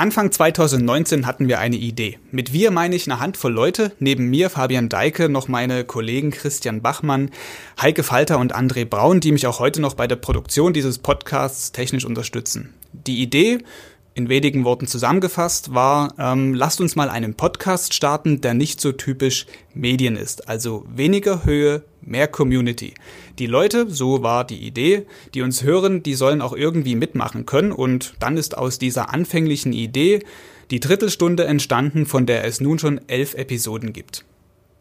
Anfang 2019 hatten wir eine Idee. Mit wir meine ich eine Handvoll Leute, neben mir Fabian Deike, noch meine Kollegen Christian Bachmann, Heike Falter und André Braun, die mich auch heute noch bei der Produktion dieses Podcasts technisch unterstützen. Die Idee, in wenigen Worten zusammengefasst war, ähm, lasst uns mal einen Podcast starten, der nicht so typisch Medien ist. Also weniger Höhe, mehr Community. Die Leute, so war die Idee, die uns hören, die sollen auch irgendwie mitmachen können. Und dann ist aus dieser anfänglichen Idee die Drittelstunde entstanden, von der es nun schon elf Episoden gibt.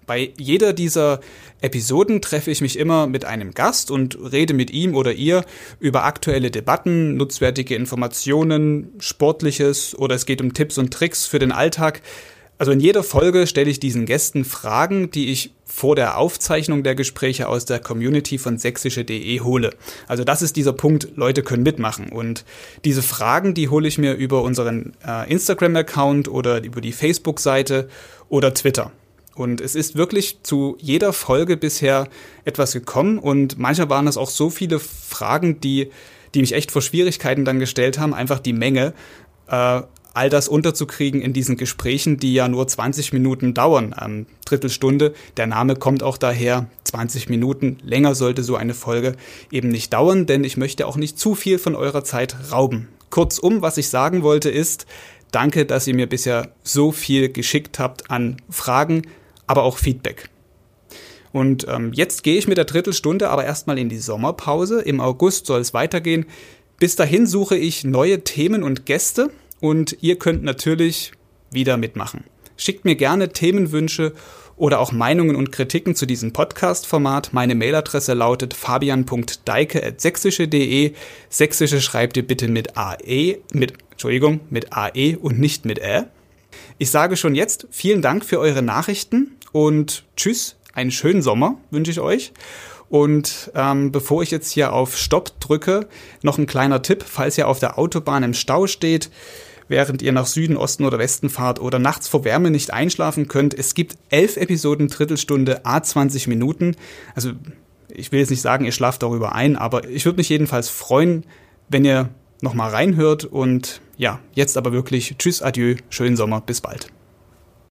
Bei jeder dieser Episoden treffe ich mich immer mit einem Gast und rede mit ihm oder ihr über aktuelle Debatten, nutzwertige Informationen, Sportliches oder es geht um Tipps und Tricks für den Alltag. Also in jeder Folge stelle ich diesen Gästen Fragen, die ich vor der Aufzeichnung der Gespräche aus der Community von sächsische.de hole. Also das ist dieser Punkt, Leute können mitmachen. Und diese Fragen, die hole ich mir über unseren äh, Instagram-Account oder über die Facebook-Seite oder Twitter. Und es ist wirklich zu jeder Folge bisher etwas gekommen und manchmal waren es auch so viele Fragen, die, die mich echt vor Schwierigkeiten dann gestellt haben, einfach die Menge, äh, all das unterzukriegen in diesen Gesprächen, die ja nur 20 Minuten dauern, ähm, Drittelstunde. Der Name kommt auch daher, 20 Minuten. Länger sollte so eine Folge eben nicht dauern, denn ich möchte auch nicht zu viel von eurer Zeit rauben. Kurzum, was ich sagen wollte ist, danke, dass ihr mir bisher so viel geschickt habt an Fragen, aber auch Feedback. Und ähm, jetzt gehe ich mit der Drittelstunde aber erstmal in die Sommerpause. Im August soll es weitergehen. Bis dahin suche ich neue Themen und Gäste und ihr könnt natürlich wieder mitmachen. Schickt mir gerne Themenwünsche oder auch Meinungen und Kritiken zu diesem Podcast-Format. Meine Mailadresse lautet fabian.deike.sächsische.de. Sächsische schreibt ihr bitte mit AE, mit, Entschuldigung, mit AE und nicht mit Ä. Ich sage schon jetzt vielen Dank für eure Nachrichten und tschüss, einen schönen Sommer wünsche ich euch. Und ähm, bevor ich jetzt hier auf Stopp drücke, noch ein kleiner Tipp, falls ihr auf der Autobahn im Stau steht, während ihr nach Süden, Osten oder Westen fahrt oder nachts vor Wärme nicht einschlafen könnt. Es gibt elf Episoden, Drittelstunde, a 20 Minuten. Also ich will jetzt nicht sagen, ihr schlaft darüber ein, aber ich würde mich jedenfalls freuen, wenn ihr nochmal reinhört. Und ja, jetzt aber wirklich Tschüss, Adieu, schönen Sommer, bis bald.